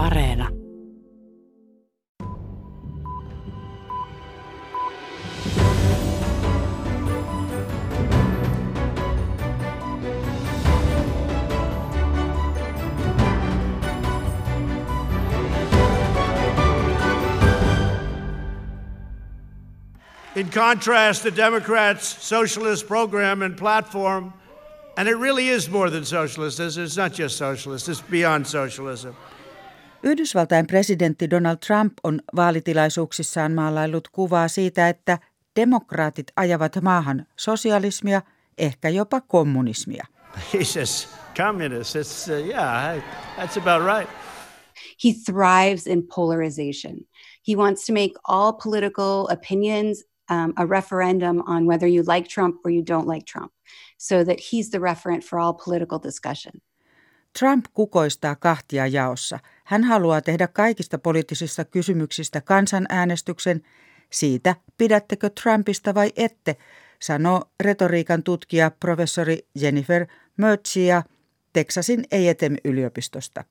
Areena. In contrast, the Democrats' socialist program and platform, and it really is more than socialist, it's not just socialist, it's beyond socialism. Yhdysvaltain presidentti Donald Trump on vaalitilaisuuksissaan maalaillut kuvaa siitä, että demokraatit ajavat maahan sosialismia, ehkä jopa kommunismia. Communist. It's, uh, yeah, that's about right. He thrives in polarization. He wants to make all political opinions um, a referendum on whether you like Trump or you don't like Trump, so that he's the referent for all political discussion. Trump kukoistaa kahtia jaossa. Hän haluaa tehdä kaikista poliittisista kysymyksistä kansanäänestyksen siitä, pidättekö Trumpista vai ette, sanoo retoriikan tutkija professori Jennifer Mertzia Texasin A&M-yliopistosta.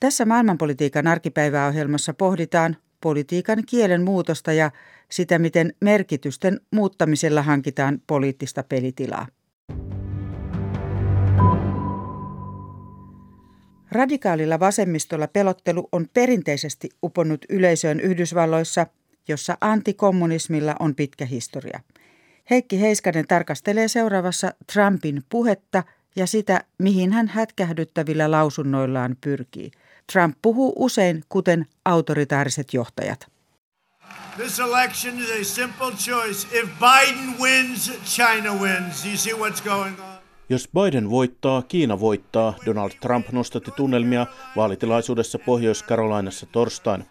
Tässä maailmanpolitiikan arkipäiväohjelmassa pohditaan politiikan kielen muutosta ja sitä, miten merkitysten muuttamisella hankitaan poliittista pelitilaa. Radikaalilla vasemmistolla pelottelu on perinteisesti uponnut yleisöön Yhdysvalloissa, jossa antikommunismilla on pitkä historia. Heikki Heiskanen tarkastelee seuraavassa Trumpin puhetta ja sitä, mihin hän hätkähdyttävillä lausunnoillaan pyrkii. Trump puhuu usein kuten autoritaariset johtajat. This election is a simple choice. If Biden wins, China wins. You see what's going on? Jos Biden voittaa, Kiina voittaa, Donald Trump nostatti tunnelmia vaalitilaisuudessa Pohjois-Karolainassa torstaina.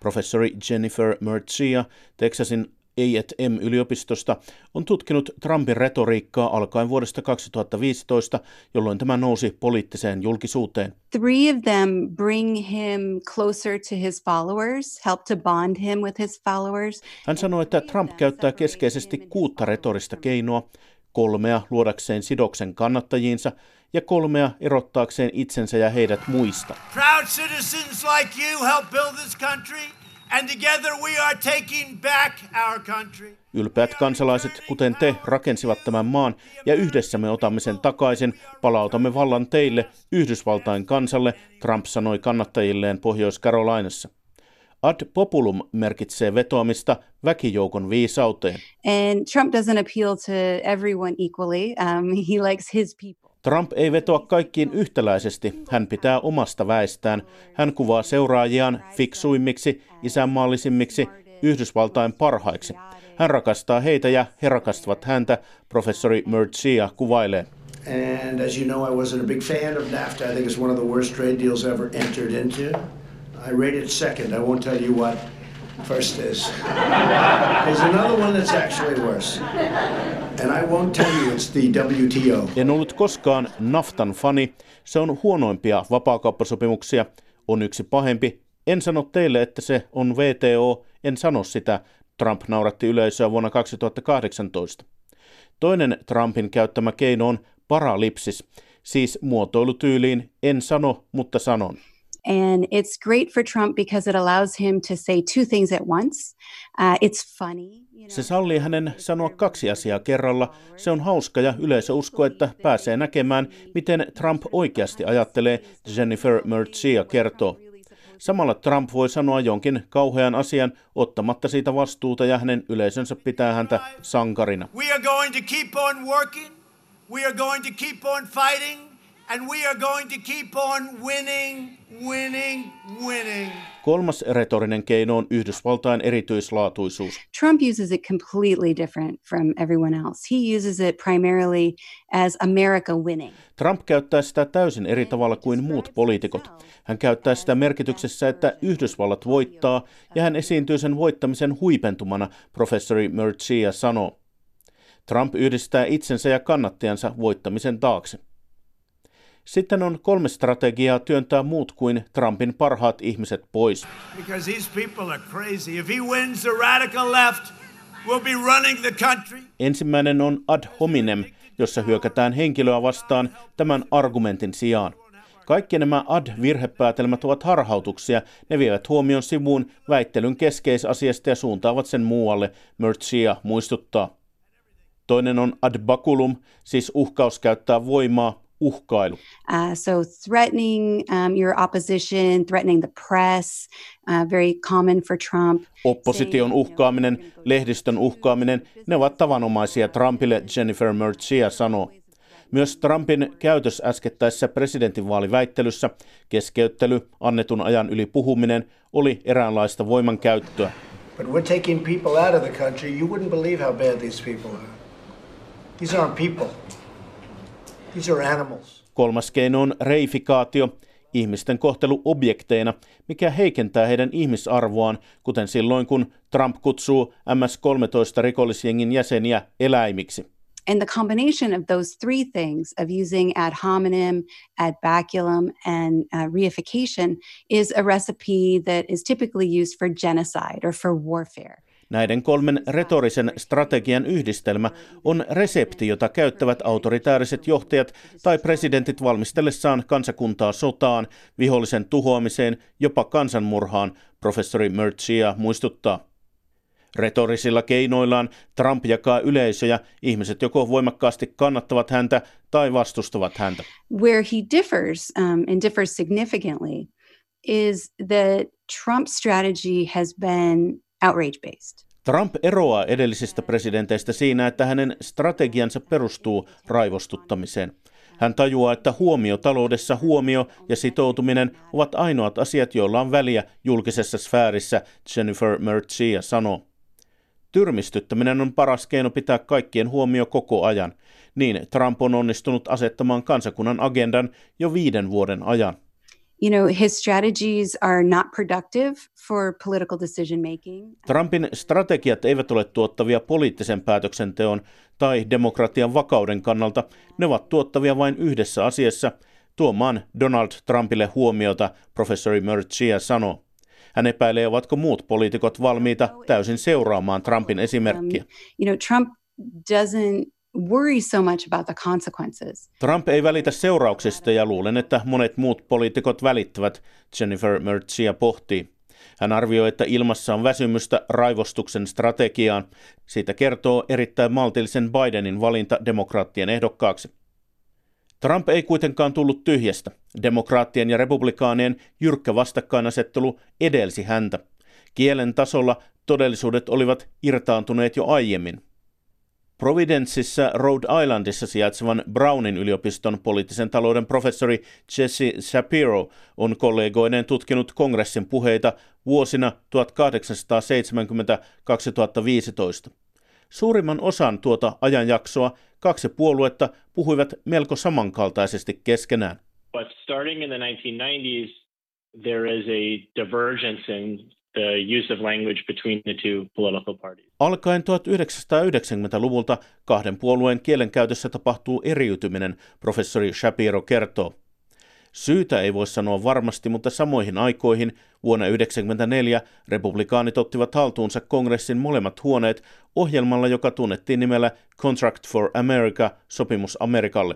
Professori Jennifer Mertzia Texasin A&M-yliopistosta on tutkinut Trumpin retoriikkaa alkaen vuodesta 2015, jolloin tämä nousi poliittiseen julkisuuteen. Three of them bring him closer to his followers, help to bond him with his followers. Hän sanoi, että Trump käyttää keskeisesti kuutta retorista keinoa, kolmea luodakseen sidoksen kannattajiinsa ja kolmea erottaakseen itsensä ja heidät muista. Proud citizens like you help build this country. And together we are taking back our country. Ylpeät kansalaiset, kuten te, rakensivat tämän maan ja yhdessä me otamme sen takaisin, palautamme vallan teille, Yhdysvaltain kansalle, Trump sanoi kannattajilleen Pohjois-Karolainassa. Ad populum merkitsee vetoamista väkijoukon viisauteen. And Trump doesn't appeal to everyone equally. Um, he likes his people. Trump ei vetoa kaikkiin yhtäläisesti, hän pitää omasta väestään. Hän kuvaa seuraajiaan fiksuimmiksi, isänmaallisimmiksi, Yhdysvaltain parhaiksi. Hän rakastaa heitä ja he rakastavat häntä, professori Mertzia kuvailee. And as you know, I wasn't a big fan of NAFTA. I think it's one of the worst trade deals ever entered into. I rate it second. I won't tell you what first is. There's another one that's actually worse. And I won't tell you it's the WTO. En ollut koskaan NAFTAn fani. Se on huonoimpia vapaakauppasopimuksia. On yksi pahempi. En sano teille, että se on VTO. En sano sitä. Trump nauratti yleisöä vuonna 2018. Toinen Trumpin käyttämä keino on paralipsis, siis muotoilutyyliin en sano, mutta sanon. And it's great for Trump because it allows him to say two things at once. Uh, it's funny. You know, Se sallii hänen sanoa kaksi asiaa kerralla. Se on hauska ja yleisö uskoo, että pääsee näkemään, miten Trump oikeasti ajattelee, Jennifer Mertzia kertoo. Samalla Trump voi sanoa jonkin kauhean asian ottamatta siitä vastuuta ja hänen yleisönsä pitää häntä sankarina. We are going to keep on working. We are going to keep on fighting. And we are going to keep on winning, winning, winning. Kolmas retorinen keino on Yhdysvaltain erityislaatuisuus. Trump uses it completely different from everyone else. He uses it primarily as America winning. Trump käyttää sitä täysin eri tavalla kuin muut poliitikot. Hän käyttää sitä merkityksessä, että Yhdysvallat voittaa, ja hän esiintyy sen voittamisen huipentumana, professori Mertzia sanoo. Trump yhdistää itsensä ja kannattajansa voittamisen taakse. Sitten on kolme strategiaa työntää muut kuin Trumpin parhaat ihmiset pois. Left. Ensimmäinen on ad hominem, jossa hyökätään henkilöä vastaan tämän argumentin sijaan. Kaikki nämä ad-virhepäätelmät ovat harhautuksia. Ne vievät huomion sivuun väittelyn keskeisasiasta ja suuntaavat sen muualle, Murcia muistuttaa. Toinen on ad baculum, siis uhkaus käyttää voimaa, uhkailu. Uh, so threatening um, your opposition, threatening the press, uh, very common for Trump. Opposition uhkaaminen, lehdistön uhkaaminen, ne ovat tavanomaisia Trumpille, Jennifer Murcia sanoo. Myös Trumpin käytös äskettäisessä presidentinvaaliväittelyssä, keskeyttely, annetun ajan yli puhuminen, oli eräänlaista voimankäyttöä. But we're taking people out of the country. You wouldn't believe how bad these people are. These aren't people. These are animals. Kolmas keino on reifikaatio, ihmisten kohtelu objekteina, mikä heikentää heidän ihmisarvoaan, kuten silloin kun Trump kutsuu MS-13 rikollisjengin jäseniä eläimiksi. And the combination of those three things of using ad hominem, ad baculum, and uh, reification is a recipe that is typically used for genocide or for warfare. Näiden kolmen retorisen strategian yhdistelmä on resepti, jota käyttävät autoritääriset johtajat tai presidentit valmistellessaan kansakuntaa sotaan, vihollisen tuhoamiseen, jopa kansanmurhaan, professori Murcia muistuttaa. Retorisilla keinoillaan Trump jakaa yleisöjä, ihmiset joko voimakkaasti kannattavat häntä tai vastustavat häntä. Where he differs um, and differs significantly is that Trump's strategy has been outrage-based. Trump eroaa edellisistä presidenteistä siinä, että hänen strategiansa perustuu raivostuttamiseen. Hän tajuaa, että huomio taloudessa, huomio ja sitoutuminen ovat ainoat asiat, joilla on väliä julkisessa sfäärissä, Jennifer Mercia sanoo. Tyrmistyttäminen on paras keino pitää kaikkien huomio koko ajan. Niin Trump on onnistunut asettamaan kansakunnan agendan jo viiden vuoden ajan. You know, his strategies are not productive for political decision making. Trumpin strategiat eivät ole tuottavia poliittisen päätöksenteon tai demokratian vakauden kannalta. Ne ovat tuottavia vain yhdessä asiassa, tuomaan Donald Trumpille huomiota, professori Murcia sanoo. Hän epäilee, ovatko muut poliitikot valmiita täysin seuraamaan Trumpin esimerkkiä. Um, you know, Trump doesn't worry so much about the consequences. Trump ei välitä seurauksista ja luulen, että monet muut poliitikot välittävät, Jennifer Mertzia pohtii. Hän arvioi, että ilmassa on väsymystä raivostuksen strategiaan. Siitä kertoo erittäin maltillisen Bidenin valinta demokraattien ehdokkaaksi. Trump ei kuitenkaan tullut tyhjästä. Demokraattien ja republikaanien jyrkkä vastakkainasettelu edelsi häntä. Kielen tasolla todellisuudet olivat irtaantuneet jo aiemmin. Providenceissa Rhode Islandissa sijaitsevan Brownin yliopiston poliittisen talouden professori Jesse Shapiro on kollegoineen tutkinut kongressin puheita vuosina 1870-2015. Suurimman osan tuota ajanjaksoa kaksi puoluetta puhuivat melko samankaltaisesti keskenään. But starting in the 1990s, there is a divergence in the use of language between the two political parties. Alkaen 1990-luvulta kahden puolueen kielenkäytössä tapahtuu eriytyminen, professori Shapiro kertoo. Syytä ei voi sanoa varmasti, mutta samoihin aikoihin vuonna 1994 republikaanit ottivat haltuunsa kongressin molemmat huoneet ohjelmalla, joka tunnettiin nimellä Contract for America, sopimus Amerikalle.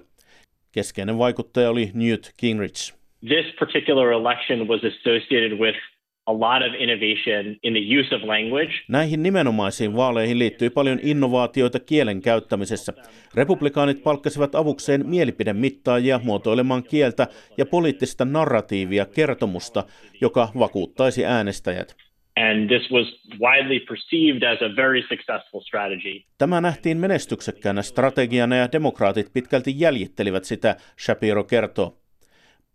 Keskeinen vaikuttaja oli Newt Gingrich. This particular election was associated with a lot of innovation in the use of language. Näihin nimenomaisiin vaaleihin liittyy paljon innovaatioita kielen käyttämisessä. Republikaanit palkkasivat avukseen mielipidemittaajia muotoilemaan kieltä ja poliittista narratiivia kertomusta, joka vakuuttaisi äänestäjät. And this was widely perceived as a very successful strategy. Tämä nähtiin menestyksekkäänä strategiana ja demokraatit pitkälti jäljittelivät sitä, Shapiro kertoo.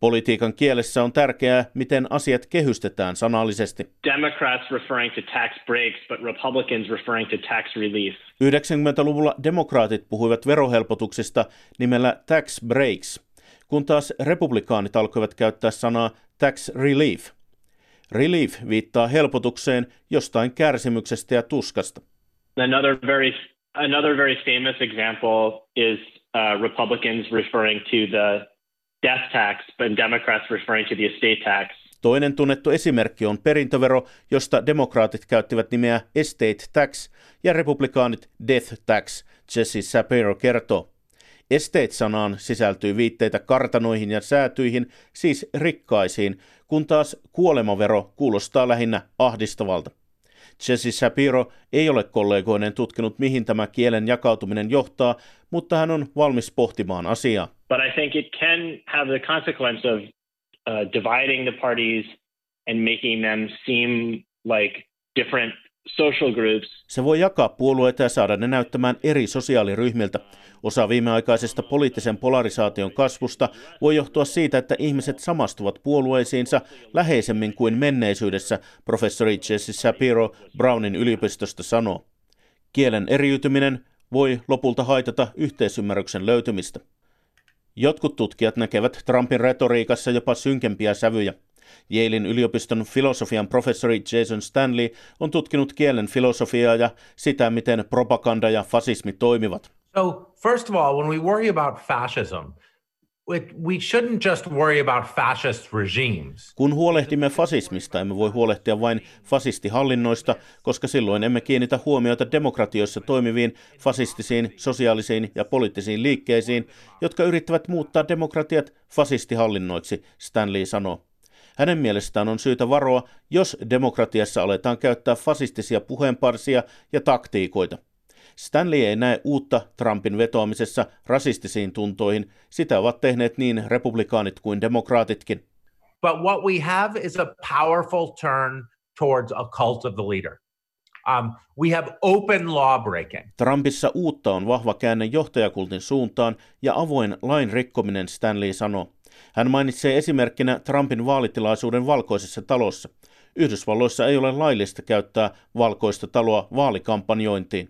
Politiikan kielessä on tärkeää, miten asiat kehystetään sanallisesti. Democrats referring to tax breaks, but Republicans referring to tax relief. 90-luvulla demokraatit puhuivat verohelpotuksista nimellä tax breaks, kun taas republikaanit alkoivat käyttää sanaa tax relief. Relief viittaa helpotukseen jostain kärsimyksestä ja tuskasta. Another very another very famous example is uh, Republicans referring to the death tax, but Democrats referring to the estate tax. Toinen tunnettu esimerkki on perintövero, josta demokraatit käyttivät nimeä estate tax ja republikaanit death tax, Jesse Shapiro kertoo. Esteet-sanaan sisältyy viitteitä kartanoihin ja säätyihin, siis rikkaisiin, kun taas kuolemavero kuulostaa lähinnä ahdistavalta. Jesse Shapiro ei ole kollegoinen tutkinut, mihin tämä kielen jakautuminen johtaa, mutta hän on valmis pohtimaan asiaa. But I think it can have the consequence of uh, dividing the parties and making them seem like different social groups. Se voi jakaa puolueita ja saada ne näyttämään eri sosiaaliryhmiltä. Osa viimeaikaisesta poliittisen polarisaation kasvusta voi johtua siitä, että ihmiset samastuvat puolueisiinsa läheisemmin kuin menneisyydessä, professori Jesse Shapiro Brownin yliopistosta sanoo. Kielen eriytyminen voi lopulta haitata yhteisymmärryksen löytymistä. Jotkut tutkijat näkevät Trumpin retoriikassa jopa synkempiä sävyjä. Yalein yliopiston filosofian professori Jason Stanley on tutkinut kielen filosofiaa ja sitä, miten propaganda ja fasismi toimivat. So, first of all, when we worry about fascism, Kun huolehdimme fasismista, emme voi huolehtia vain fasistihallinnoista, koska silloin emme kiinnitä huomiota demokratioissa toimiviin fasistisiin, sosiaalisiin ja poliittisiin liikkeisiin, jotka yrittävät muuttaa demokratiat fasistihallinnoiksi, Stanley sanoo. Hänen mielestään on syytä varoa, jos demokratiassa aletaan käyttää fasistisia puheenparsia ja taktiikoita. Stanley ei näe uutta Trumpin vetoamisessa rasistisiin tuntoihin. Sitä ovat tehneet niin republikaanit kuin demokraatitkin. But what we have is a powerful turn towards a cult of the leader. Um, we have open law breaking. Trumpissa uutta on vahva käänne johtajakultin suuntaan ja avoin lain rikkominen, Stanley sanoo. Hän mainitsee esimerkkinä Trumpin vaalitilaisuuden valkoisessa talossa. Yhdysvalloissa ei ole laillista käyttää valkoista taloa vaalikampanjointiin.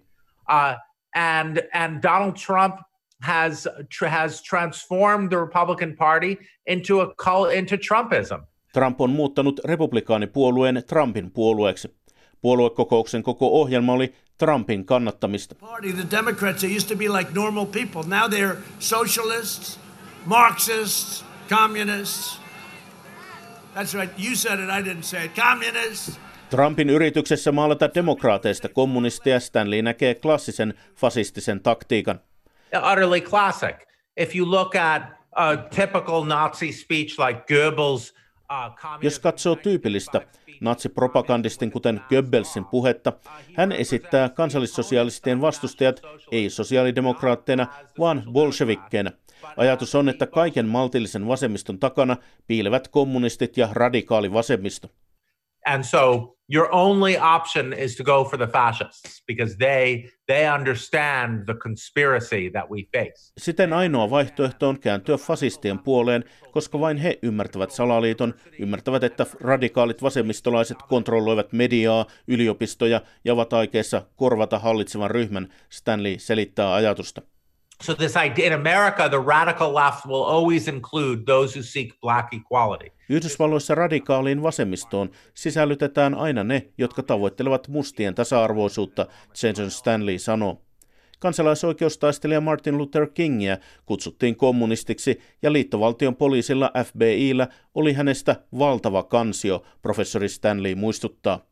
Uh, and and Donald Trump has tra- has transformed the Republican Party into a cult into Trumpism. Trump on muuttanut republikaanipuolueen Trumpin puolueeksi. Puoluekokouksen koko ohjelma oli Trumpin kannattamista. Party, the Democrats, they used to be like normal people. Now they're socialists, Marxists, communists. That's right. You said it. I didn't say it. Communists. Trumpin yrityksessä maalata demokraateista kommunisteja Stanley näkee klassisen fasistisen taktiikan. Utterly classic. If you look at a typical Nazi speech like Goebbels, uh, jos katsoo tyypillistä natsipropagandistin kuten Goebbelsin puhetta, hän esittää kansallissosialistien vastustajat ei sosiaalidemokraatteina, vaan bolshevikkeina. Ajatus on, että kaiken maltillisen vasemmiston takana piilevät kommunistit ja radikaali vasemmisto. And so your only option is to go for the fascists because they they understand the conspiracy that we face. Siten ainoa vaihtoehto on kääntyä fasistien puoleen, koska vain he ymmärtävät salaliiton, ymmärtävät, että radikaalit vasemmistolaiset kontrolloivat mediaa, yliopistoja ja ovat aikeissa korvata hallitsevan ryhmän, Stanley selittää ajatusta. So this idea in America, the radical left will always include those who seek black equality. Yhdysvalloissa radikaaliin vasemmistoon sisällytetään aina ne, jotka tavoittelevat mustien tasa-arvoisuutta, Jason Stanley sanoo. Kansalaisoikeustaistelija Martin Luther Kingia kutsuttiin kommunistiksi ja liittovaltion poliisilla FBIllä oli hänestä valtava kansio, professori Stanley muistuttaa.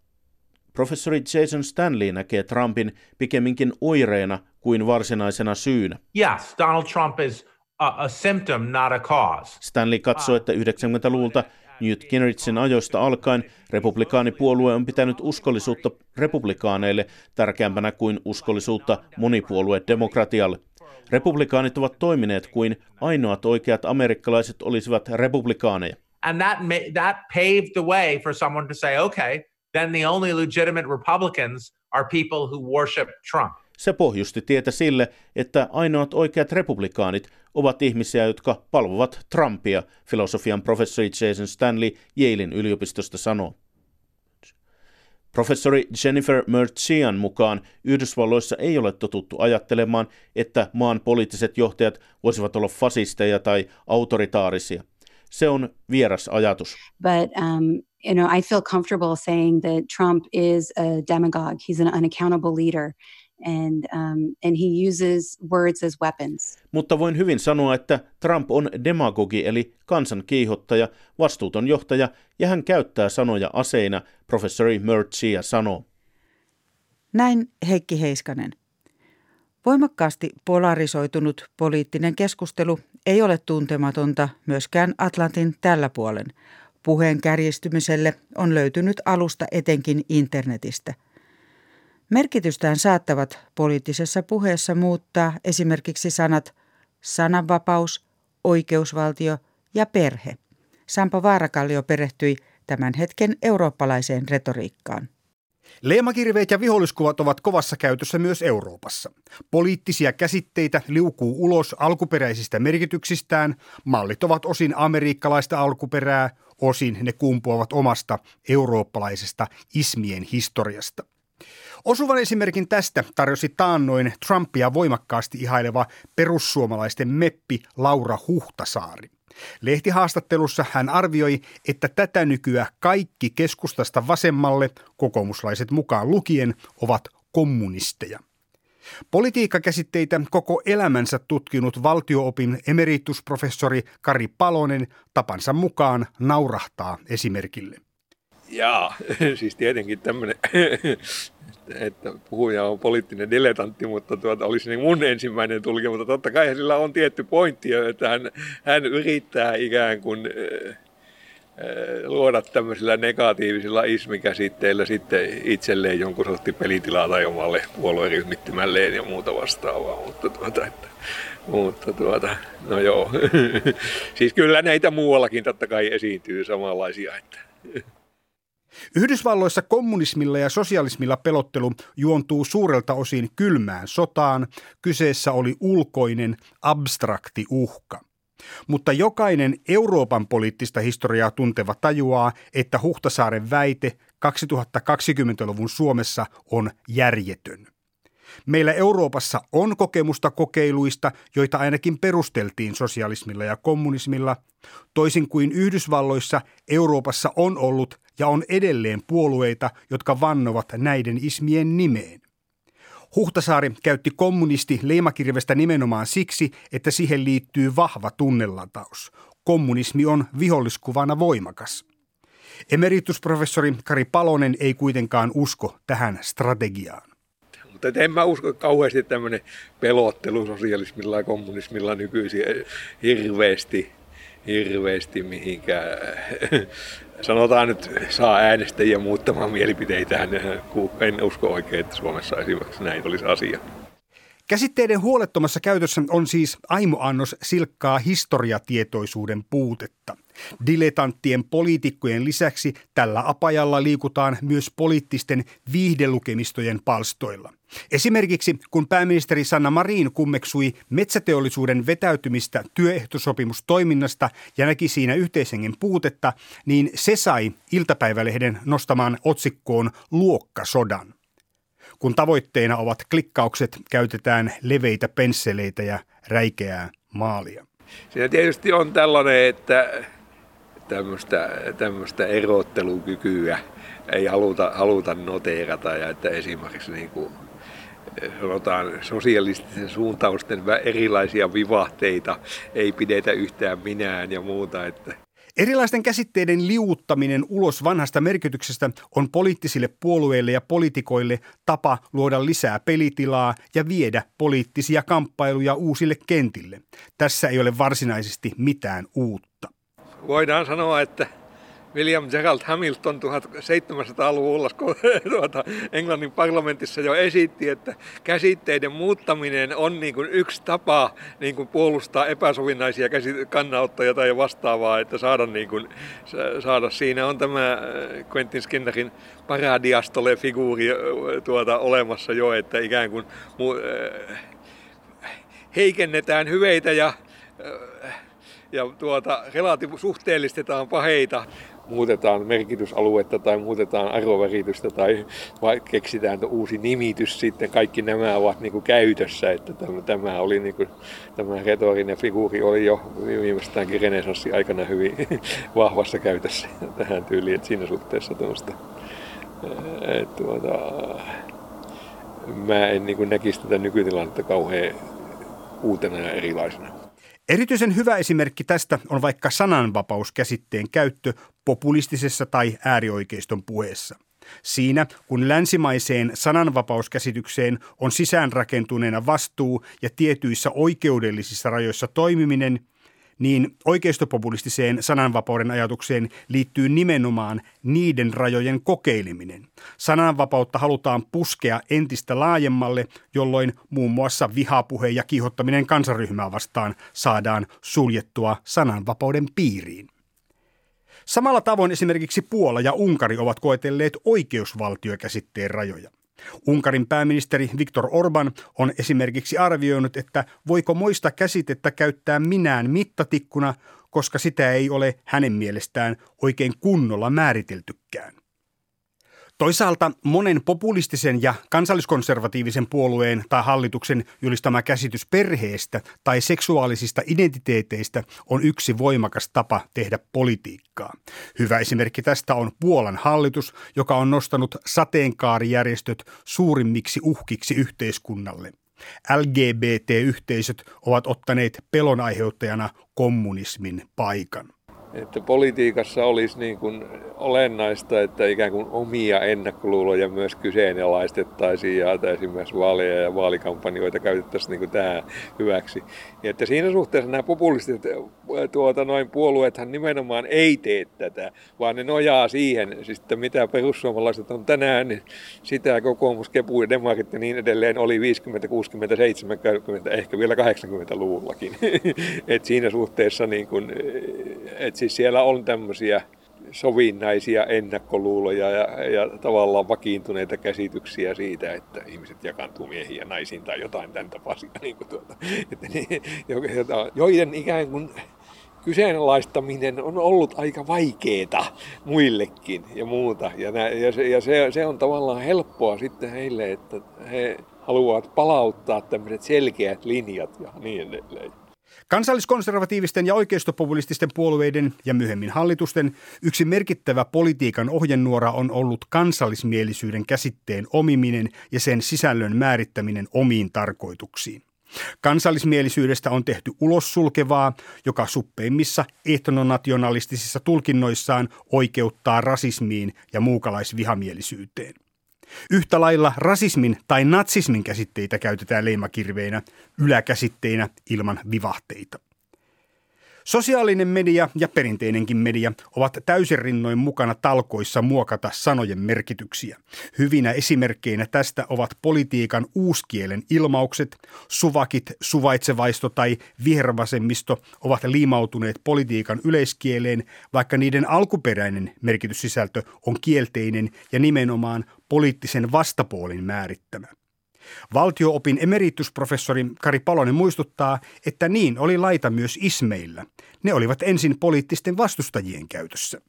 Professori Jason Stanley näkee Trumpin pikemminkin oireena kuin varsinaisena syynä. Yes, Donald Trump is a, a symptom, not a cause. Stanley katsoo, että 90-luvulta Newt Gingrichsin ajoista alkaen republikaanipuolue on pitänyt uskollisuutta republikaaneille tärkeämpänä kuin uskollisuutta monipuolue-demokratialle. Republikaanit ovat toimineet kuin ainoat oikeat amerikkalaiset olisivat republikaaneja. And that, that paved the way for someone to say, okay, then the only legitimate Republicans are people who worship Trump. Se pohjusti tietä sille, että ainoat oikeat republikaanit ovat ihmisiä, jotka palvovat Trumpia, filosofian professori Jason Stanley Yalein yliopistosta sanoo. Professori Jennifer Merchian mukaan Yhdysvalloissa ei ole totuttu ajattelemaan, että maan poliittiset johtajat voisivat olla fasisteja tai autoritaarisia. Se on vieras ajatus. But um, you know, I feel comfortable saying that Trump is a demagogue. He's an unaccountable leader. And, um, and he uses words as weapons. Mutta voin hyvin sanoa, että Trump on demagogi eli kansan kiihottaja, vastuuton johtaja ja hän käyttää sanoja aseina, professori Mertzia sanoo. Näin Heikki Heiskanen. Voimakkaasti polarisoitunut poliittinen keskustelu ei ole tuntematonta myöskään Atlantin tällä puolen. Puheen kärjistymiselle on löytynyt alusta etenkin internetistä. Merkitystään saattavat poliittisessa puheessa muuttaa esimerkiksi sanat sananvapaus, oikeusvaltio ja perhe. Sampo Vaarakallio perehtyi tämän hetken eurooppalaiseen retoriikkaan. Leemakirveet ja viholliskuvat ovat kovassa käytössä myös Euroopassa. Poliittisia käsitteitä liukuu ulos alkuperäisistä merkityksistään, mallit ovat osin amerikkalaista alkuperää, osin ne kumpuavat omasta eurooppalaisesta ismien historiasta. Osuvan esimerkin tästä tarjosi taannoin Trumpia voimakkaasti ihaileva perussuomalaisten meppi Laura Huhtasaari. Lehtihaastattelussa hän arvioi, että tätä nykyä kaikki keskustasta vasemmalle, kokoomuslaiset mukaan lukien, ovat kommunisteja. Politiikkakäsitteitä koko elämänsä tutkinut valtioopin emeritusprofessori Kari Palonen tapansa mukaan naurahtaa esimerkille. Jaa, siis tietenkin tämmöinen että puhuja on poliittinen dilettantti, mutta tuota, olisi niin mun ensimmäinen tulkinta, mutta totta kai sillä on tietty pointti, että hän, hän yrittää ikään kuin luoda tämmöisillä negatiivisilla ismikäsitteillä sitten itselleen jonkun sortin pelitilaa tai omalle puolueryhmittymälleen ja muuta vastaavaa, mutta tuota, että, mutta tuota, no joo. siis kyllä näitä muuallakin totta kai esiintyy samanlaisia, että Yhdysvalloissa kommunismilla ja sosialismilla pelottelu juontuu suurelta osin kylmään sotaan. Kyseessä oli ulkoinen, abstrakti uhka. Mutta jokainen Euroopan poliittista historiaa tunteva tajuaa, että Huhtasaaren väite 2020-luvun Suomessa on järjetön. Meillä Euroopassa on kokemusta kokeiluista, joita ainakin perusteltiin sosialismilla ja kommunismilla. Toisin kuin Yhdysvalloissa, Euroopassa on ollut ja on edelleen puolueita, jotka vannovat näiden ismien nimeen. Huhtasaari käytti kommunisti leimakirvestä nimenomaan siksi, että siihen liittyy vahva tunnelataus. Kommunismi on viholliskuvana voimakas. Emeritusprofessori Kari Palonen ei kuitenkaan usko tähän strategiaan. Mutta en mä usko kauheasti tämmöinen pelottelu sosialismilla ja kommunismilla nykyisin hirveästi, hirveästi mihinkään. Sanotaan nyt, saa äänestäjiä muuttamaan mielipiteitään. En usko oikein, että Suomessa esimerkiksi näin olisi asia. Käsitteiden huolettomassa käytössä on siis aimoannos silkkaa historiatietoisuuden puutetta. Diletanttien poliitikkojen lisäksi tällä apajalla liikutaan myös poliittisten viihdelukemistojen palstoilla. Esimerkiksi kun pääministeri Sanna Marin kummeksui metsäteollisuuden vetäytymistä työehtosopimustoiminnasta ja näki siinä yhteishengen puutetta, niin se sai iltapäivälehden nostamaan otsikkoon luokkasodan. Kun tavoitteena ovat klikkaukset, käytetään leveitä pensseleitä ja räikeää maalia. Siinä tietysti on tällainen, että tämmöistä, tämmöistä erottelukykyä ei haluta, haluta noteerata ja että esimerkiksi niin kuin sanotaan sosialistisen suuntausten erilaisia vivahteita ei pidetä yhtään minään ja muuta. Että Erilaisten käsitteiden liuuttaminen ulos vanhasta merkityksestä on poliittisille puolueille ja poliitikoille tapa luoda lisää pelitilaa ja viedä poliittisia kamppailuja uusille kentille. Tässä ei ole varsinaisesti mitään uutta. Voidaan sanoa, että William Gerald Hamilton 1700-luvulla tuota, Englannin parlamentissa jo esitti, että käsitteiden muuttaminen on niin kuin yksi tapa niin kuin puolustaa epäsovinnaisia kannanottoja tai vastaavaa, että saada, niin kuin, saada. Siinä on tämä äh, Quentin Skinnerin paradiastole-figuuri äh, tuota, olemassa jo, että ikään kuin äh, heikennetään hyveitä ja ja tuota, relatiiv- suhteellistetaan paheita muutetaan merkitysaluetta tai muutetaan arvoväritystä tai keksitään uusi nimitys sitten, kaikki nämä ovat niin kuin käytössä, että tämä, oli niin kuin, tämä retorinen figuuri oli jo viimeistäänkin renesanssi aikana hyvin vahvassa käytössä tähän tyyliin, että siinä suhteessa tuosta, tuota, mä en niin kuin näkisi tätä nykytilannetta kauhean uutena ja erilaisena. Erityisen hyvä esimerkki tästä on vaikka sananvapauskäsitteen käyttö populistisessa tai äärioikeiston puheessa. Siinä, kun länsimaiseen sananvapauskäsitykseen on sisäänrakentuneena vastuu ja tietyissä oikeudellisissa rajoissa toimiminen – niin oikeistopopulistiseen sananvapauden ajatukseen liittyy nimenomaan niiden rajojen kokeileminen. Sananvapautta halutaan puskea entistä laajemmalle, jolloin muun muassa vihapuhe ja kiihottaminen kansaryhmää vastaan saadaan suljettua sananvapauden piiriin. Samalla tavoin esimerkiksi Puola ja Unkari ovat koetelleet oikeusvaltiokäsitteen rajoja. Unkarin pääministeri Viktor Orban on esimerkiksi arvioinut, että voiko moista käsitettä käyttää minään mittatikkuna, koska sitä ei ole hänen mielestään oikein kunnolla määriteltykään. Toisaalta monen populistisen ja kansalliskonservatiivisen puolueen tai hallituksen julistama käsitys perheestä tai seksuaalisista identiteeteistä on yksi voimakas tapa tehdä politiikkaa. Hyvä esimerkki tästä on Puolan hallitus, joka on nostanut sateenkaarijärjestöt suurimmiksi uhkiksi yhteiskunnalle. LGBT-yhteisöt ovat ottaneet pelon aiheuttajana kommunismin paikan että politiikassa olisi niin kuin olennaista, että ikään kuin omia ennakkoluuloja myös kyseenalaistettaisiin ja esimerkiksi vaaleja ja vaalikampanjoita käytettäisiin niin kuin tähän hyväksi. Ja että siinä suhteessa nämä populistit tuota, noin puolueethan nimenomaan ei tee tätä, vaan ne nojaa siihen, siis että mitä perussuomalaiset on tänään, niin sitä kokoomus, kepu ja demarit ja niin edelleen oli 50, 60, 70, ehkä vielä 80-luvullakin. Et siinä suhteessa niin kuin, et siis siellä on tämmöisiä sovinnaisia ennakkoluuloja ja, ja tavallaan vakiintuneita käsityksiä siitä, että ihmiset jakaantuu miehiin ja naisiin tai jotain tämän tapaisia. Niin kuin tuota, että niin, joiden ikään kuin kyseenalaistaminen on ollut aika vaikeeta muillekin ja muuta. Ja, nä, ja, se, ja se, se on tavallaan helppoa sitten heille, että he haluavat palauttaa tämmöiset selkeät linjat ja niin edelleen. Kansalliskonservatiivisten ja oikeistopopulististen puolueiden ja myöhemmin hallitusten yksi merkittävä politiikan ohjenuora on ollut kansallismielisyyden käsitteen omiminen ja sen sisällön määrittäminen omiin tarkoituksiin. Kansallismielisyydestä on tehty ulos sulkevaa, joka suppeimmissa etnonationalistisissa tulkinnoissaan oikeuttaa rasismiin ja muukalaisvihamielisyyteen. Yhtä lailla rasismin tai natsismin käsitteitä käytetään leimakirveinä, yläkäsitteinä ilman vivahteita. Sosiaalinen media ja perinteinenkin media ovat täysin rinnoin mukana talkoissa muokata sanojen merkityksiä. Hyvinä esimerkkeinä tästä ovat politiikan uuskielen ilmaukset, suvakit, suvaitsevaisto tai vihervasemmisto ovat liimautuneet politiikan yleiskieleen, vaikka niiden alkuperäinen merkityssisältö on kielteinen ja nimenomaan poliittisen vastapuolin määrittämä. Valtioopin emeritusprofessori Kari Palonen muistuttaa, että niin oli laita myös ismeillä. Ne olivat ensin poliittisten vastustajien käytössä.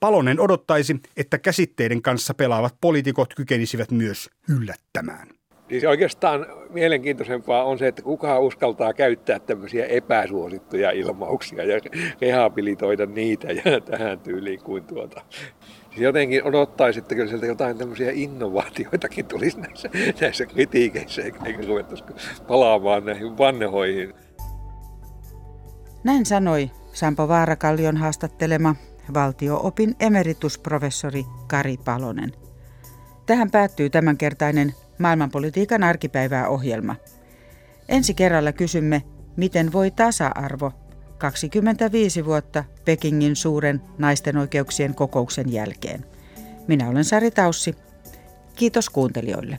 Palonen odottaisi, että käsitteiden kanssa pelaavat poliitikot kykenisivät myös yllättämään. Siis oikeastaan mielenkiintoisempaa on se, että kuka uskaltaa käyttää tämmöisiä epäsuosittuja ilmauksia ja rehabilitoida niitä ja tähän tyyliin kuin tuota jotenkin odottaisi, että kyllä sieltä jotain tämmöisiä innovaatioitakin tulisi näissä, näissä kritiikeissä, eikä ruvettaisi palaamaan näihin vanhoihin. Näin sanoi Sampo Vaarakallion haastattelema valtioopin emeritusprofessori Kari Palonen. Tähän päättyy tämänkertainen maailmanpolitiikan arkipäivää ohjelma. Ensi kerralla kysymme, miten voi tasa-arvo 25 vuotta Pekingin suuren naisten oikeuksien kokouksen jälkeen. Minä olen Sari Taussi. Kiitos kuuntelijoille.